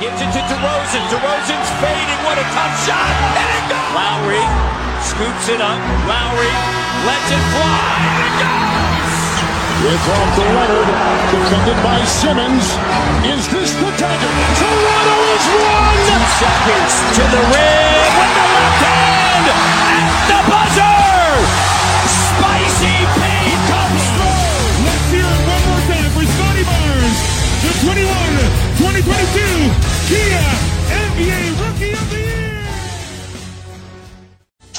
Gives it to DeRozan. DeRozan's fading. What a tough shot. And it goes. Lowry scoops it up. Lowry lets it fly. And it goes. It's off to Leonard, defended by Simmons. Is this the dagger? Toronto is one! Two seconds to the rim with the left hand at the buzzer.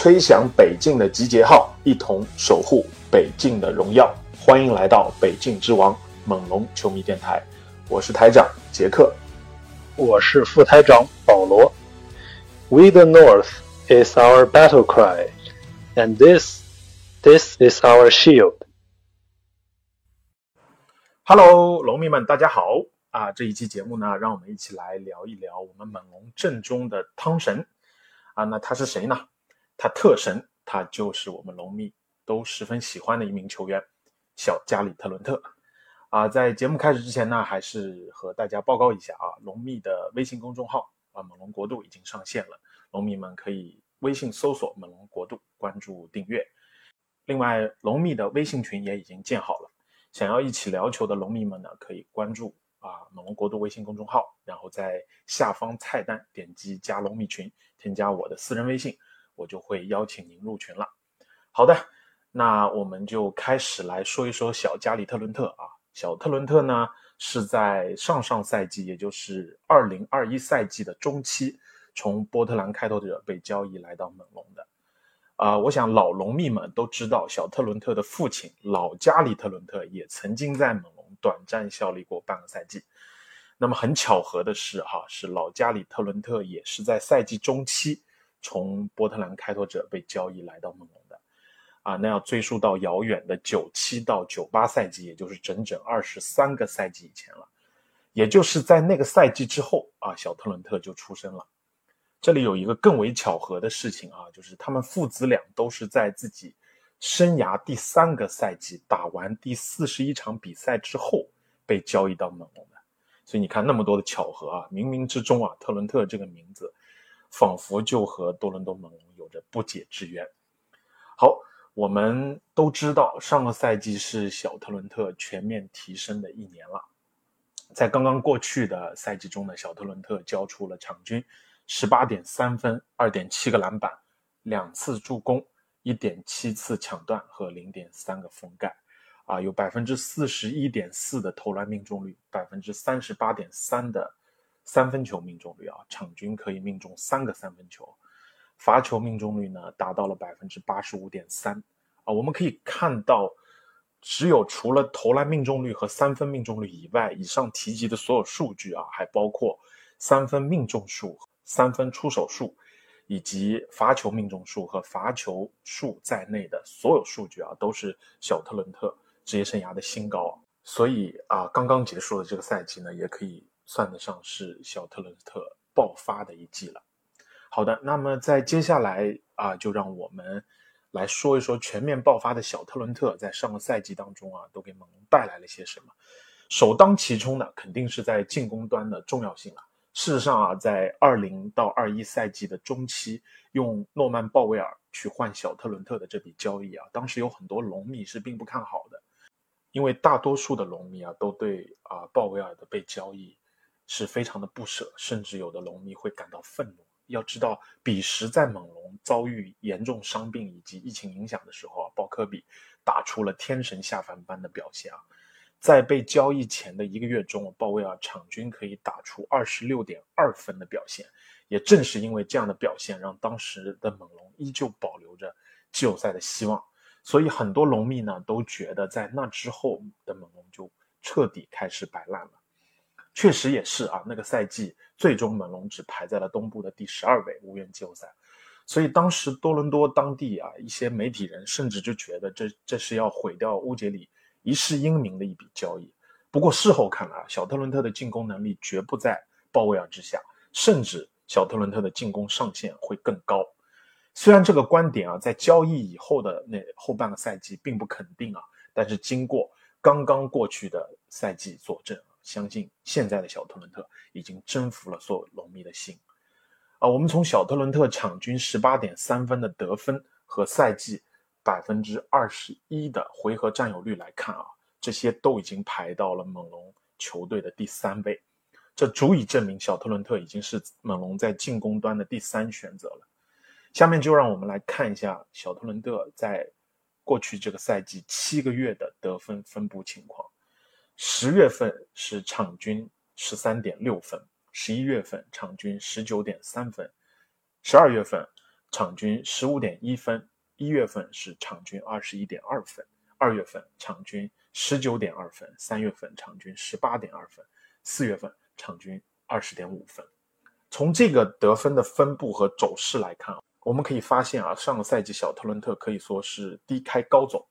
吹响北境的集结号，一同守护北境的荣耀。欢迎来到北境之王猛龙球迷电台，我是台长杰克。我是副台长保罗。We the North is our battle cry, and this, this is our shield. Hello，龙迷们，大家好啊！这一期节目呢，让我们一起来聊一聊我们猛龙阵中的汤神啊。那他是谁呢？他特神，他就是我们龙迷都十分喜欢的一名球员，小加里特伦特啊。在节目开始之前呢，还是和大家报告一下啊，龙迷的微信公众号啊，猛龙国度已经上线了，龙迷们可以微信搜索“猛龙国度”，关注订阅。另外，龙迷的微信群也已经建好了。想要一起聊球的龙迷们呢，可以关注啊猛龙国度微信公众号，然后在下方菜单点击加龙迷群，添加我的私人微信，我就会邀请您入群了。好的，那我们就开始来说一说小加里特伦特啊。小特伦特呢是在上上赛季，也就是二零二一赛季的中期，从波特兰开拓者被交易来到猛龙的。啊、我想老龙迷们都知道，小特伦特的父亲老加里特伦特也曾经在猛龙短暂效力过半个赛季。那么很巧合的是，哈，是老加里特伦特也是在赛季中期从波特兰开拓者被交易来到猛龙的。啊，那要追溯到遥远的九七到九八赛季，也就是整整二十三个赛季以前了。也就是在那个赛季之后啊，小特伦特就出生了。这里有一个更为巧合的事情啊，就是他们父子俩都是在自己生涯第三个赛季打完第四十一场比赛之后被交易到猛龙的。所以你看那么多的巧合啊，冥冥之中啊，特伦特这个名字仿佛就和多伦多猛龙有着不解之缘。好，我们都知道上个赛季是小特伦特全面提升的一年了。在刚刚过去的赛季中呢，小特伦特交出了场均十八点三分、二点七个篮板、两次助攻、一点七次抢断和零点三个封盖，啊，有百分之四十一点四的投篮命中率，百分之三十八点三的三分球命中率啊，场均可以命中三个三分球，罚球命中率呢达到了百分之八十五点三啊，我们可以看到。只有除了投篮命中率和三分命中率以外，以上提及的所有数据啊，还包括三分命中数、三分出手数，以及罚球命中数和罚球数在内的所有数据啊，都是小特伦特职业生涯的新高。所以啊，刚刚结束的这个赛季呢，也可以算得上是小特伦特爆发的一季了。好的，那么在接下来啊，就让我们。来说一说全面爆发的小特伦特在上个赛季当中啊，都给猛龙带来了些什么？首当其冲的肯定是在进攻端的重要性了。事实上啊，在二零到二一赛季的中期，用诺曼鲍威尔去换小特伦特的这笔交易啊，当时有很多龙迷是并不看好的，因为大多数的龙迷啊都对啊鲍威尔的被交易是非常的不舍，甚至有的龙迷会感到愤怒。要知道，彼时在猛龙遭遇严重伤病以及疫情影响的时候啊，鲍科比打出了天神下凡般的表现啊。在被交易前的一个月中，鲍威尔场均可以打出二十六点二分的表现。也正是因为这样的表现，让当时的猛龙依旧保留着季后赛的希望。所以很多龙迷呢都觉得，在那之后的猛龙就彻底开始摆烂了。确实也是啊，那个赛季最终猛龙只排在了东部的第十二位，无缘季后赛。所以当时多伦多当地啊一些媒体人甚至就觉得这这是要毁掉乌杰里一世英名的一笔交易。不过事后看来，小特伦特的进攻能力绝不在鲍威尔之下，甚至小特伦特的进攻上限会更高。虽然这个观点啊在交易以后的那后半个赛季并不肯定啊，但是经过刚刚过去的赛季佐证。相信现在的小特伦特已经征服了所有龙迷的心。啊，我们从小特伦特场均十八点三分的得分和赛季百分之二十一的回合占有率来看啊，这些都已经排到了猛龙球队的第三位，这足以证明小特伦特已经是猛龙在进攻端的第三选择了。下面就让我们来看一下小特伦特在过去这个赛季七个月的得分分布情况。十月份是场均十三点六分。十一月份场均十九点三分，十二月份场均十五点一分，一月份是场均二十一点二分，二月份场均十九点二分，三月份场均十八点二分，四月份场均二十点五分。从这个得分的分布和走势来看，我们可以发现啊，上个赛季小特伦特可以说是低开高走，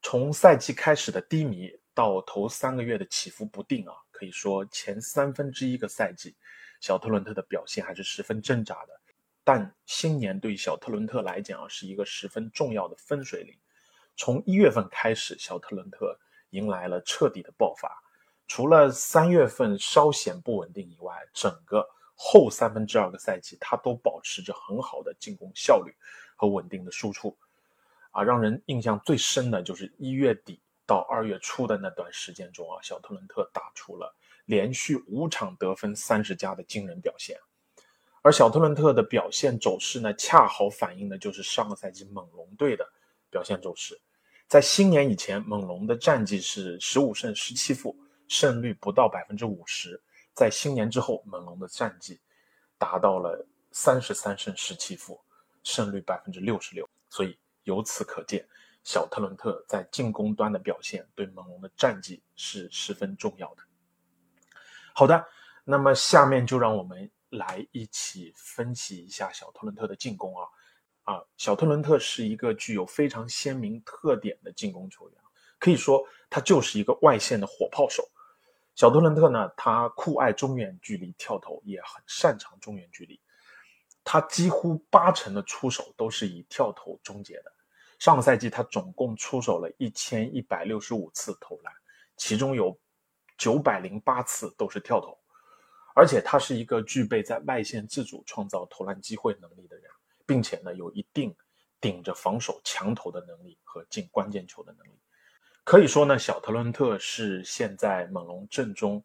从赛季开始的低迷到头三个月的起伏不定啊。可以说前三分之一个赛季，小特伦特的表现还是十分挣扎的。但新年对小特伦特来讲是一个十分重要的分水岭。从一月份开始，小特伦特迎来了彻底的爆发。除了三月份稍显不稳定以外，整个后三分之二个赛季，他都保持着很好的进攻效率和稳定的输出。啊，让人印象最深的就是一月底。到二月初的那段时间中啊，小特伦特打出了连续五场得分三十加的惊人表现，而小特伦特的表现走势呢，恰好反映的就是上个赛季猛龙队的表现走势。在新年以前，猛龙的战绩是十五胜十七负，胜率不到百分之五十；在新年之后，猛龙的战绩达到了三十三胜十七负，胜率百分之六十六。所以由此可见。小特伦特在进攻端的表现对猛龙的战绩是十分重要的。好的，那么下面就让我们来一起分析一下小特伦特的进攻啊啊！小特伦特是一个具有非常鲜明特点的进攻球员，可以说他就是一个外线的火炮手。小特伦特呢，他酷爱中远距离跳投，也很擅长中远距离，他几乎八成的出手都是以跳投终结的。上个赛季，他总共出手了一千一百六十五次投篮，其中有九百零八次都是跳投，而且他是一个具备在外线自主创造投篮机会能力的人，并且呢，有一定顶着防守强投的能力和进关键球的能力。可以说呢，小特伦特是现在猛龙阵中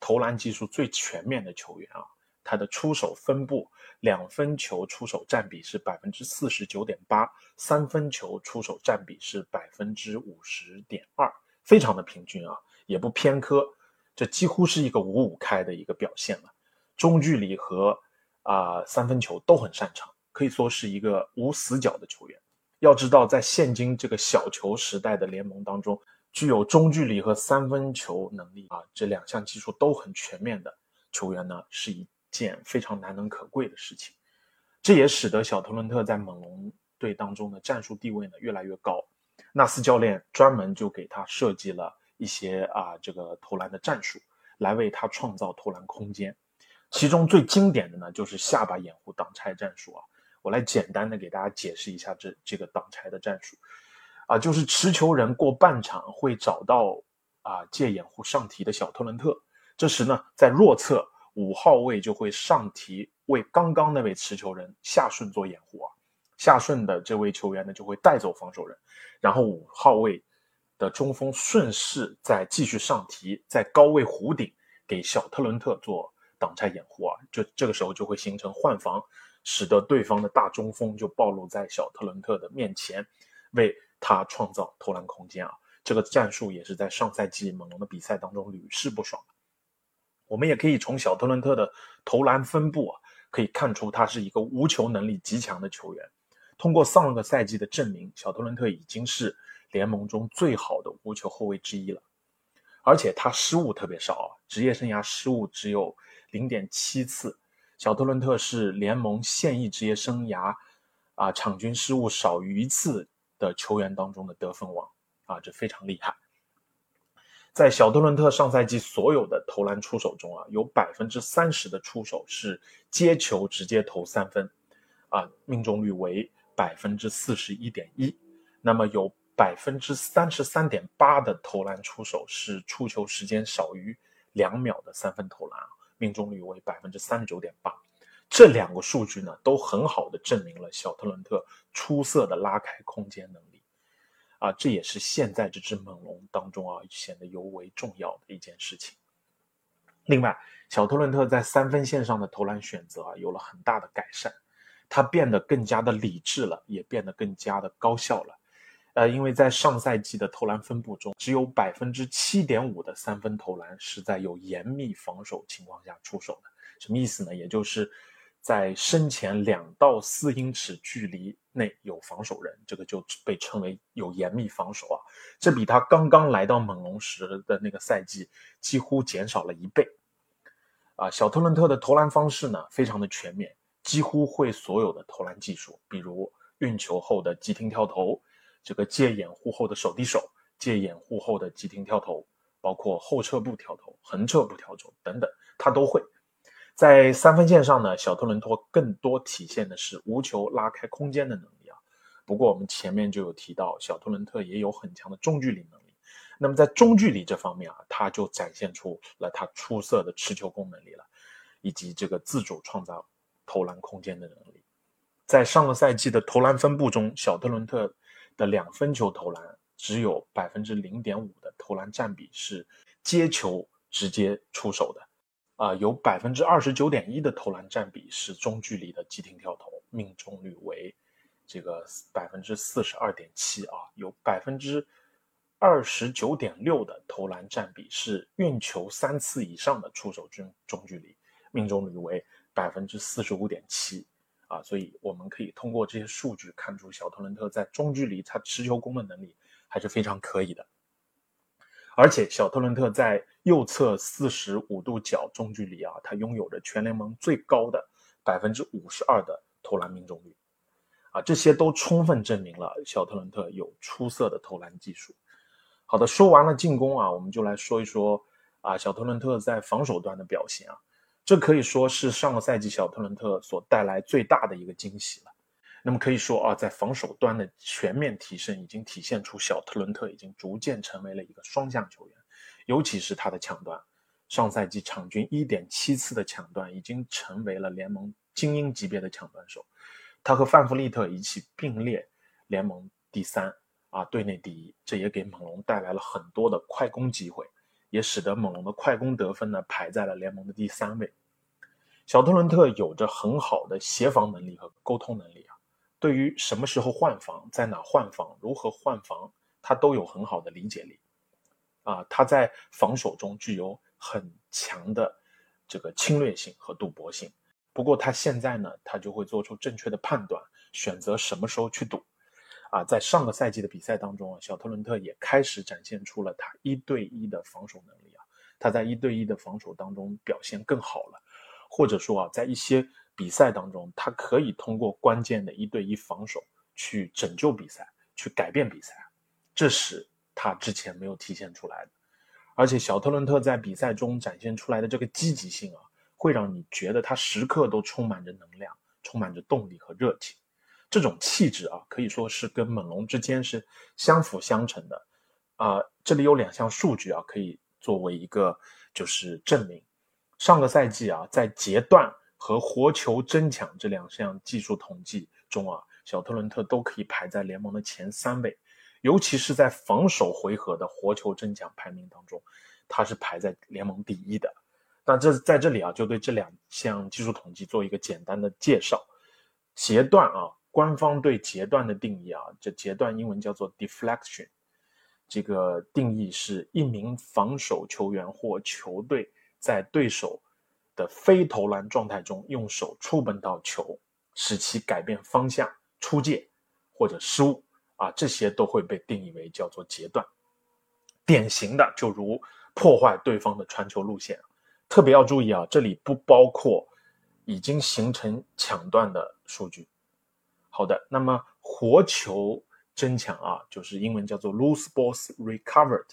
投篮技术最全面的球员啊。他的出手分布，两分球出手占比是百分之四十九点八，三分球出手占比是百分之五十点二，非常的平均啊，也不偏科，这几乎是一个五五开的一个表现了。中距离和啊三分球都很擅长，可以说是一个无死角的球员。要知道，在现今这个小球时代的联盟当中，具有中距离和三分球能力啊这两项技术都很全面的球员呢，是以。件非常难能可贵的事情，这也使得小特伦特在猛龙队当中的战术地位呢越来越高。纳斯教练专门就给他设计了一些啊这个投篮的战术，来为他创造投篮空间。其中最经典的呢就是下巴掩护挡拆战术啊。我来简单的给大家解释一下这这个挡拆的战术啊，就是持球人过半场会找到啊借掩护上提的小特伦特，这时呢在弱侧。五号位就会上提为刚刚那位持球人下顺做掩护啊，下顺的这位球员呢就会带走防守人，然后五号位的中锋顺势再继续上提，在高位弧顶给小特伦特做挡拆掩护啊，就这个时候就会形成换防，使得对方的大中锋就暴露在小特伦特的面前，为他创造投篮空间啊。这个战术也是在上赛季猛龙的比赛当中屡试不爽的。我们也可以从小特伦特的投篮分布啊，可以看出他是一个无球能力极强的球员。通过上个赛季的证明，小特伦特已经是联盟中最好的无球后卫之一了。而且他失误特别少啊，职业生涯失误只有零点七次。小特伦特是联盟现役职业生涯啊场均失误少于一次的球员当中的得分王啊，这非常厉害。在小特伦特上赛季所有的投篮出手中啊，有百分之三十的出手是接球直接投三分，啊，命中率为百分之四十一点一。那么有百分之三十三点八的投篮出手是出球时间少于两秒的三分投篮，命中率为百分之三十九点八。这两个数据呢，都很好的证明了小特伦特出色的拉开空间能力。啊，这也是现在这只猛龙当中啊显得尤为重要的一件事情。另外，小特伦特在三分线上的投篮选择啊有了很大的改善，他变得更加的理智了，也变得更加的高效了。呃，因为在上赛季的投篮分布中，只有百分之七点五的三分投篮是在有严密防守情况下出手的。什么意思呢？也就是在身前两到四英尺距离内有防守人，这个就被称为有严密防守啊。这比他刚刚来到猛龙时的那个赛季几乎减少了一倍。啊，小特伦特的投篮方式呢，非常的全面，几乎会所有的投篮技术，比如运球后的急停跳投，这个借掩护后的手递手，借掩护后的急停跳投，包括后撤步跳投、横撤步跳投等等，他都会。在三分线上呢，小特伦托更多体现的是无球拉开空间的能力啊。不过我们前面就有提到，小特伦特也有很强的中距离能力。那么在中距离这方面啊，他就展现出了他出色的持球攻能力了，以及这个自主创造投篮空间的能力。在上个赛季的投篮分布中，小特伦特的两分球投篮只有百分之零点五的投篮占比是接球直接出手的，啊，有百分之二十九点一的投篮占比是中距离的急停跳投，命中率为这个百分之四十二点七啊，有百分之。二十九点六的投篮占比是运球三次以上的出手中中距离，命中率为百分之四十五点七啊，所以我们可以通过这些数据看出小特伦特在中距离他持球攻的能力还是非常可以的，而且小特伦特在右侧四十五度角中距离啊，他拥有着全联盟最高的百分之五十二的投篮命中率啊，这些都充分证明了小特伦特有出色的投篮技术。好的，说完了进攻啊，我们就来说一说啊，小特伦特在防守端的表现啊，这可以说是上个赛季小特伦特所带来最大的一个惊喜了。那么可以说啊，在防守端的全面提升，已经体现出小特伦特已经逐渐成为了一个双向球员，尤其是他的抢断，上赛季场均一点七次的抢断，已经成为了联盟精英级别的抢断手，他和范弗利特一起并列联盟第三。啊，队内第一，这也给猛龙带来了很多的快攻机会，也使得猛龙的快攻得分呢排在了联盟的第三位。小特伦特有着很好的协防能力和沟通能力，对于什么时候换防、在哪换防、如何换防，他都有很好的理解力。啊，他在防守中具有很强的这个侵略性和赌博性。不过他现在呢，他就会做出正确的判断，选择什么时候去赌。啊，在上个赛季的比赛当中啊，小特伦特也开始展现出了他一对一的防守能力啊。他在一对一的防守当中表现更好了，或者说啊，在一些比赛当中，他可以通过关键的一对一防守去拯救比赛，去改变比赛，这是他之前没有体现出来的。而且，小特伦特在比赛中展现出来的这个积极性啊，会让你觉得他时刻都充满着能量，充满着动力和热情。这种气质啊，可以说是跟猛龙之间是相辅相成的，啊，这里有两项数据啊，可以作为一个就是证明。上个赛季啊，在截断和活球争抢这两项技术统计中啊，小特伦特都可以排在联盟的前三位，尤其是在防守回合的活球争抢排名当中，他是排在联盟第一的。那这在这里啊，就对这两项技术统计做一个简单的介绍。截断啊。官方对截断的定义啊，这截断英文叫做 deflection，这个定义是一名防守球员或球队在对手的非投篮状态中，用手触碰到球，使其改变方向、出界或者失误啊，这些都会被定义为叫做截断。典型的就如破坏对方的传球路线，特别要注意啊，这里不包括已经形成抢断的数据。好的，那么活球争抢啊，就是英文叫做 loose balls recovered，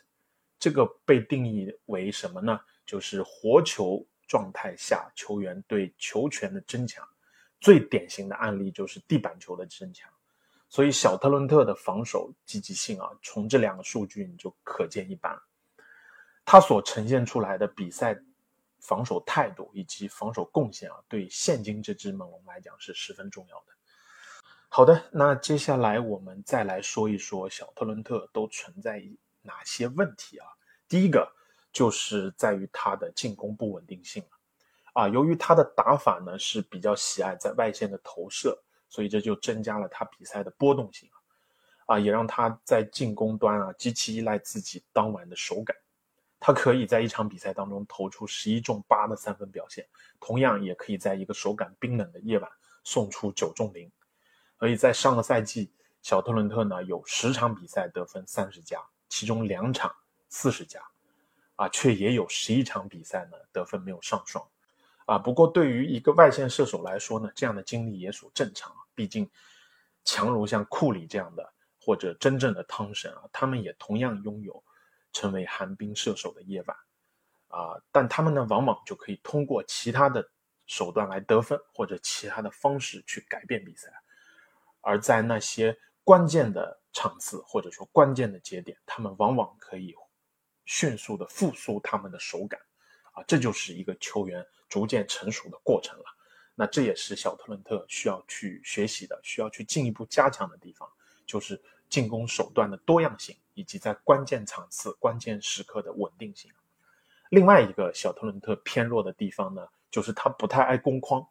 这个被定义为什么呢？就是活球状态下球员对球权的争抢，最典型的案例就是地板球的争抢。所以小特伦特的防守积极性啊，从这两个数据你就可见一斑。他所呈现出来的比赛防守态度以及防守贡献啊，对现今这支猛龙来讲是十分重要的。好的，那接下来我们再来说一说小特伦特都存在哪些问题啊？第一个就是在于他的进攻不稳定性啊，由于他的打法呢是比较喜爱在外线的投射，所以这就增加了他比赛的波动性啊，也让他在进攻端啊极其依赖自己当晚的手感。他可以在一场比赛当中投出十一中八的三分表现，同样也可以在一个手感冰冷的夜晚送出九中零。所以在上个赛季，小特伦特呢有十场比赛得分三十加，其中两场四十加，啊，却也有十一场比赛呢得分没有上双，啊，不过对于一个外线射手来说呢，这样的经历也属正常，毕竟强如像库里这样的或者真正的汤神啊，他们也同样拥有成为寒冰射手的夜晚，啊，但他们呢往往就可以通过其他的手段来得分，或者其他的方式去改变比赛。而在那些关键的场次或者说关键的节点，他们往往可以迅速的复苏他们的手感，啊，这就是一个球员逐渐成熟的过程了。那这也是小特伦特需要去学习的，需要去进一步加强的地方，就是进攻手段的多样性以及在关键场次、关键时刻的稳定性。另外一个小特伦特偏弱的地方呢，就是他不太爱攻框。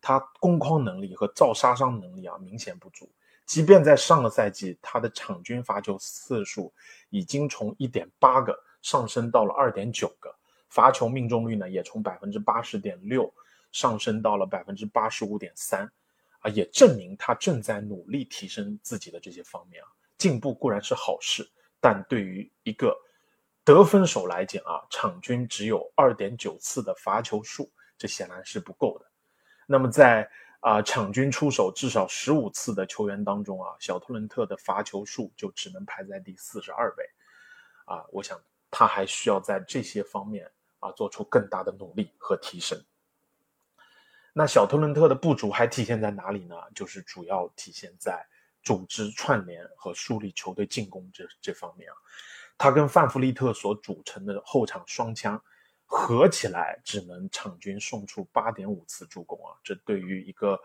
他攻框能力和造杀伤能力啊明显不足，即便在上个赛季，他的场均罚球次数已经从一点八个上升到了二点九个，罚球命中率呢也从百分之八十点六上升到了百分之八十五点三，啊，也证明他正在努力提升自己的这些方面啊，进步固然是好事，但对于一个得分手来讲啊，场均只有二点九次的罚球数，这显然是不够的。那么在啊场均出手至少十五次的球员当中啊，小特伦特的罚球数就只能排在第四十二位，啊，我想他还需要在这些方面啊做出更大的努力和提升。那小特伦特的不足还体现在哪里呢？就是主要体现在组织串联和梳理球队进攻这这方面啊，他跟范弗利特所组成的后场双枪。合起来只能场均送出八点五次助攻啊，这对于一个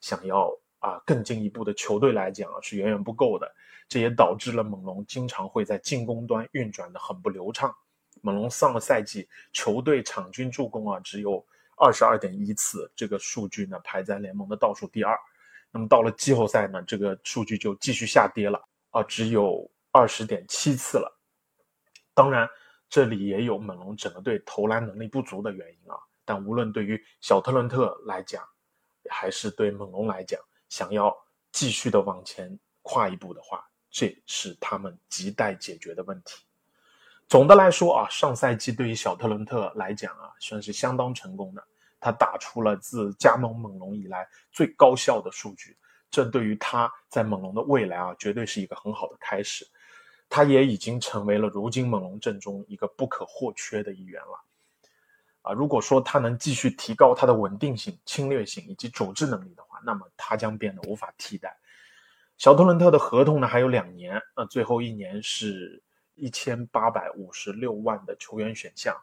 想要啊更进一步的球队来讲啊是远远不够的。这也导致了猛龙经常会在进攻端运转的很不流畅。猛龙上个赛季球队场均助攻啊只有二十二点一次，这个数据呢排在联盟的倒数第二。那么到了季后赛呢，这个数据就继续下跌了啊，只有二十点七次了。当然。这里也有猛龙整个队投篮能力不足的原因啊，但无论对于小特伦特来讲，还是对猛龙来讲，想要继续的往前跨一步的话，这是他们亟待解决的问题。总的来说啊，上赛季对于小特伦特来讲啊，算是相当成功的，他打出了自加盟猛龙以来最高效的数据，这对于他在猛龙的未来啊，绝对是一个很好的开始。他也已经成为了如今猛龙阵中一个不可或缺的一员了，啊，如果说他能继续提高他的稳定性、侵略性以及组织能力的话，那么他将变得无法替代。小特伦特的合同呢还有两年，呃，最后一年是一千八百五十六万的球员选项。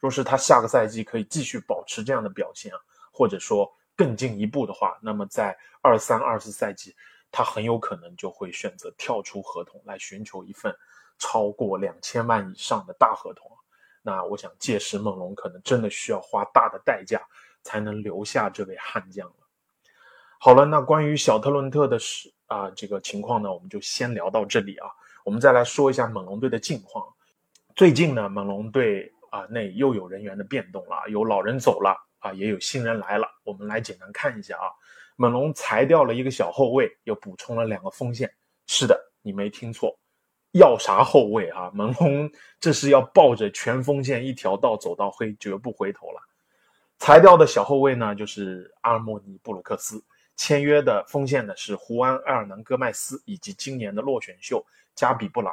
若是他下个赛季可以继续保持这样的表现，或者说更进一步的话，那么在二三、二四赛季。他很有可能就会选择跳出合同，来寻求一份超过两千万以上的大合同。那我想，届时猛龙可能真的需要花大的代价才能留下这位悍将了。好了，那关于小特伦特的事啊，这个情况呢，我们就先聊到这里啊。我们再来说一下猛龙队的近况。最近呢，猛龙队啊内又有人员的变动了，有老人走了啊，也有新人来了。我们来简单看一下啊。猛龙裁掉了一个小后卫，又补充了两个锋线。是的，你没听错，要啥后卫啊？猛龙这是要抱着全锋线一条道走到黑，绝不回头了。裁掉的小后卫呢，就是阿尔莫尼·布鲁克斯。签约的锋线呢是胡安·埃尔南戈麦斯以及今年的落选秀加比布朗。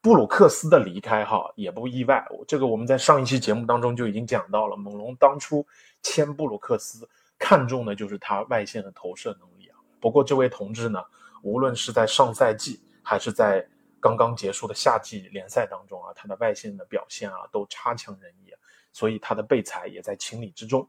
布鲁克斯的离开哈也不意外，这个我们在上一期节目当中就已经讲到了。猛龙当初签布鲁克斯。看重的就是他外线的投射能力啊。不过这位同志呢，无论是在上赛季还是在刚刚结束的夏季联赛当中啊，他的外线的表现啊都差强人意，所以他的备采也在情理之中。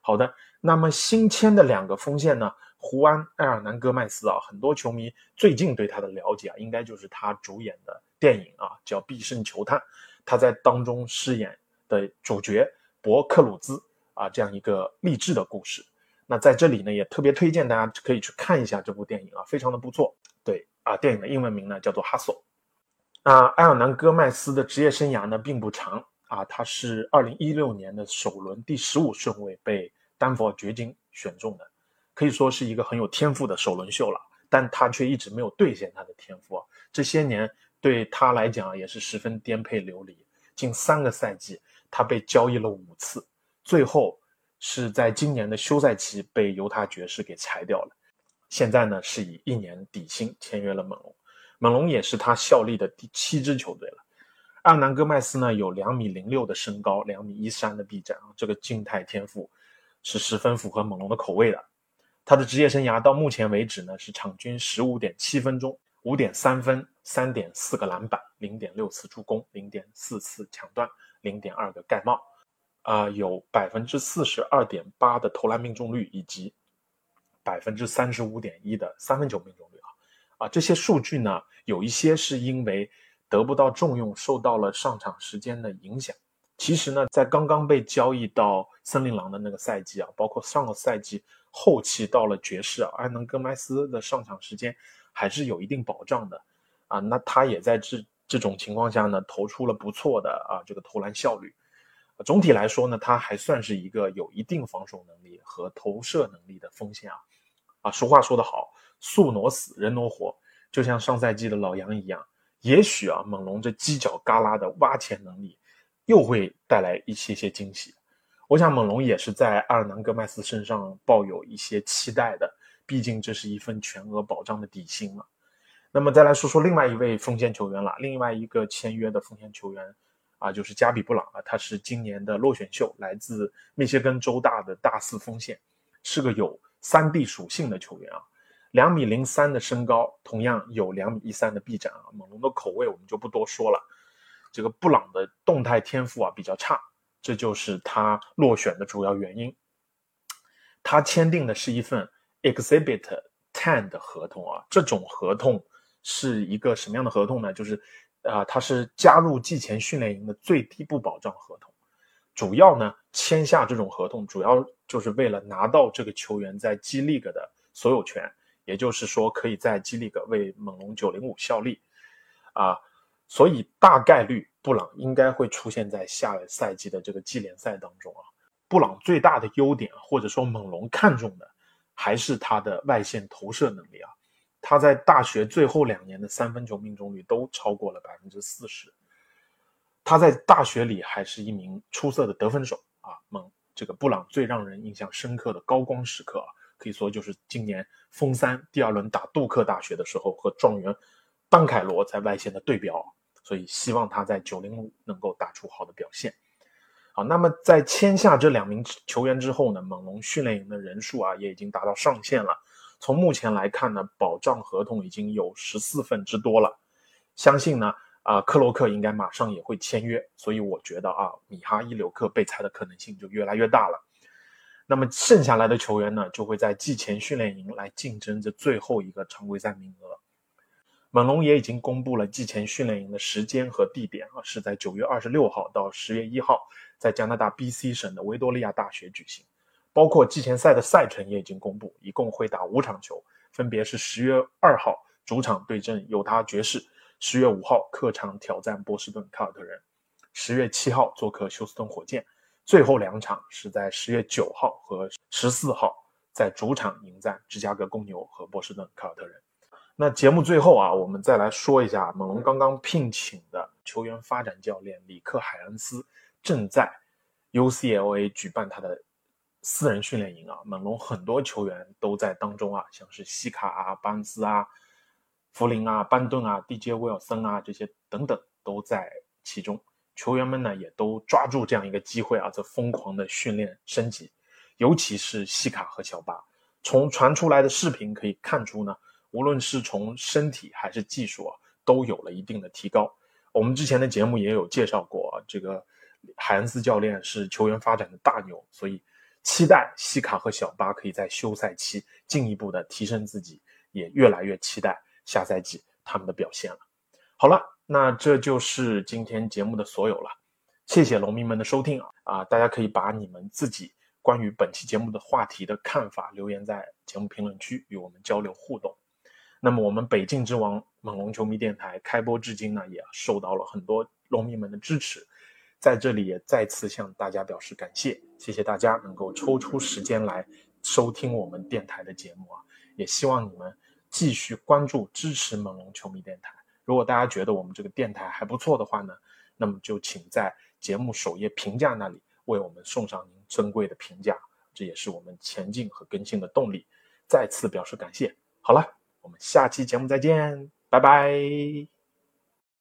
好的，那么新签的两个锋线呢，胡安、埃尔南戈麦斯啊，很多球迷最近对他的了解啊，应该就是他主演的电影啊，叫《必胜球探》，他在当中饰演的主角博克鲁兹啊，这样一个励志的故事。那在这里呢，也特别推荐大家可以去看一下这部电影啊，非常的不错。对啊，电影的英文名呢叫做《Hustle》。那埃尔南戈麦斯的职业生涯呢并不长。啊，他是二零一六年的首轮第十五顺位被丹佛掘金选中的，可以说是一个很有天赋的首轮秀了。但他却一直没有兑现他的天赋啊，这些年对他来讲也是十分颠沛流离。近三个赛季，他被交易了五次，最后是在今年的休赛期被犹他爵士给裁掉了。现在呢，是以一年底薪签约了猛龙，猛龙也是他效力的第七支球队了。阿南戈麦斯呢有两米零六的身高，两米一三的臂展啊，这个静态天赋是十分符合猛龙的口味的。他的职业生涯到目前为止呢是场均十五点七分钟，五点三分，三点四个篮板，零点六次助攻，零点四次抢断，零点二个盖帽，啊，有百分之四十二点八的投篮命中率以及百分之三十五点一的三分球命中率啊，啊，这些数据呢有一些是因为。得不到重用，受到了上场时间的影响。其实呢，在刚刚被交易到森林狼的那个赛季啊，包括上个赛季后期到了爵士啊，埃能戈麦斯的上场时间还是有一定保障的啊。那他也在这这种情况下呢，投出了不错的啊这个投篮效率。总体来说呢，他还算是一个有一定防守能力和投射能力的锋线啊。啊，俗话说得好，树挪死，人挪活，就像上赛季的老杨一样。也许啊，猛龙这犄角旮旯的挖潜能力，又会带来一些些惊喜。我想猛龙也是在阿尔南戈麦斯身上抱有一些期待的，毕竟这是一份全额保障的底薪嘛。那么再来说说另外一位锋线球员了，另外一个签约的锋线球员啊，就是加比布朗啊，他是今年的落选秀，来自密歇根州大的大四锋线，是个有三 D 属性的球员啊。两米零三的身高，同样有两米一三的臂展啊。猛龙的口味我们就不多说了。这个布朗的动态天赋啊比较差，这就是他落选的主要原因。他签订的是一份 Exhibit Ten 的合同啊，这种合同是一个什么样的合同呢？就是啊，他是加入季前训练营的最低不保障合同。主要呢签下这种合同，主要就是为了拿到这个球员在 G League 的所有权。也就是说，可以在 G League 为猛龙九零五效力，啊，所以大概率布朗应该会出现在下赛季的这个季联赛当中啊。布朗最大的优点，或者说猛龙看中的，还是他的外线投射能力啊。他在大学最后两年的三分球命中率都超过了百分之四十，他在大学里还是一名出色的得分手啊。猛这个布朗最让人印象深刻的高光时刻啊。可以说就是今年封三第二轮打杜克大学的时候和状元班凯罗在外线的对标，所以希望他在九零五能够打出好的表现。好，那么在签下这两名球员之后呢，猛龙训练营的人数啊也已经达到上限了。从目前来看呢，保障合同已经有十四份之多了。相信呢，啊克洛克应该马上也会签约，所以我觉得啊米哈伊留克被裁的可能性就越来越大了。那么剩下来的球员呢，就会在季前训练营来竞争这最后一个常规赛名额。猛龙也已经公布了季前训练营的时间和地点啊，是在九月二十六号到十月一号，在加拿大 BC 省的维多利亚大学举行。包括季前赛的赛程也已经公布，一共会打五场球，分别是十月二号主场对阵犹他爵士，十月五号客场挑战波士顿凯尔特人，十月七号做客休斯顿火箭。最后两场是在十月九号和十四号在主场迎战芝加哥公牛和波士顿凯尔特人。那节目最后啊，我们再来说一下猛龙刚刚聘请的球员发展教练里克海恩斯正在 UCLA 举办他的私人训练营啊。猛龙很多球员都在当中啊，像是西卡啊、班斯啊、弗林啊、班顿啊、DJ 威尔森啊这些等等都在其中。球员们呢也都抓住这样一个机会啊，在疯狂的训练升级，尤其是西卡和小巴。从传出来的视频可以看出呢，无论是从身体还是技术啊，都有了一定的提高。我们之前的节目也有介绍过，这个海恩斯教练是球员发展的大牛，所以期待西卡和小巴可以在休赛期进一步的提升自己，也越来越期待下赛季他们的表现了。好了，那这就是今天节目的所有了，谢谢农民们的收听啊啊！大家可以把你们自己关于本期节目的话题的看法留言在节目评论区，与我们交流互动。那么我们北境之王猛龙球迷电台开播至今呢，也受到了很多龙迷们的支持，在这里也再次向大家表示感谢，谢谢大家能够抽出时间来收听我们电台的节目啊，也希望你们继续关注支持猛龙球迷电台。如果大家觉得我们这个电台还不错的话呢，那么就请在节目首页评价那里为我们送上您珍贵的评价，这也是我们前进和更新的动力。再次表示感谢。好了。我们下期节目再见，拜拜。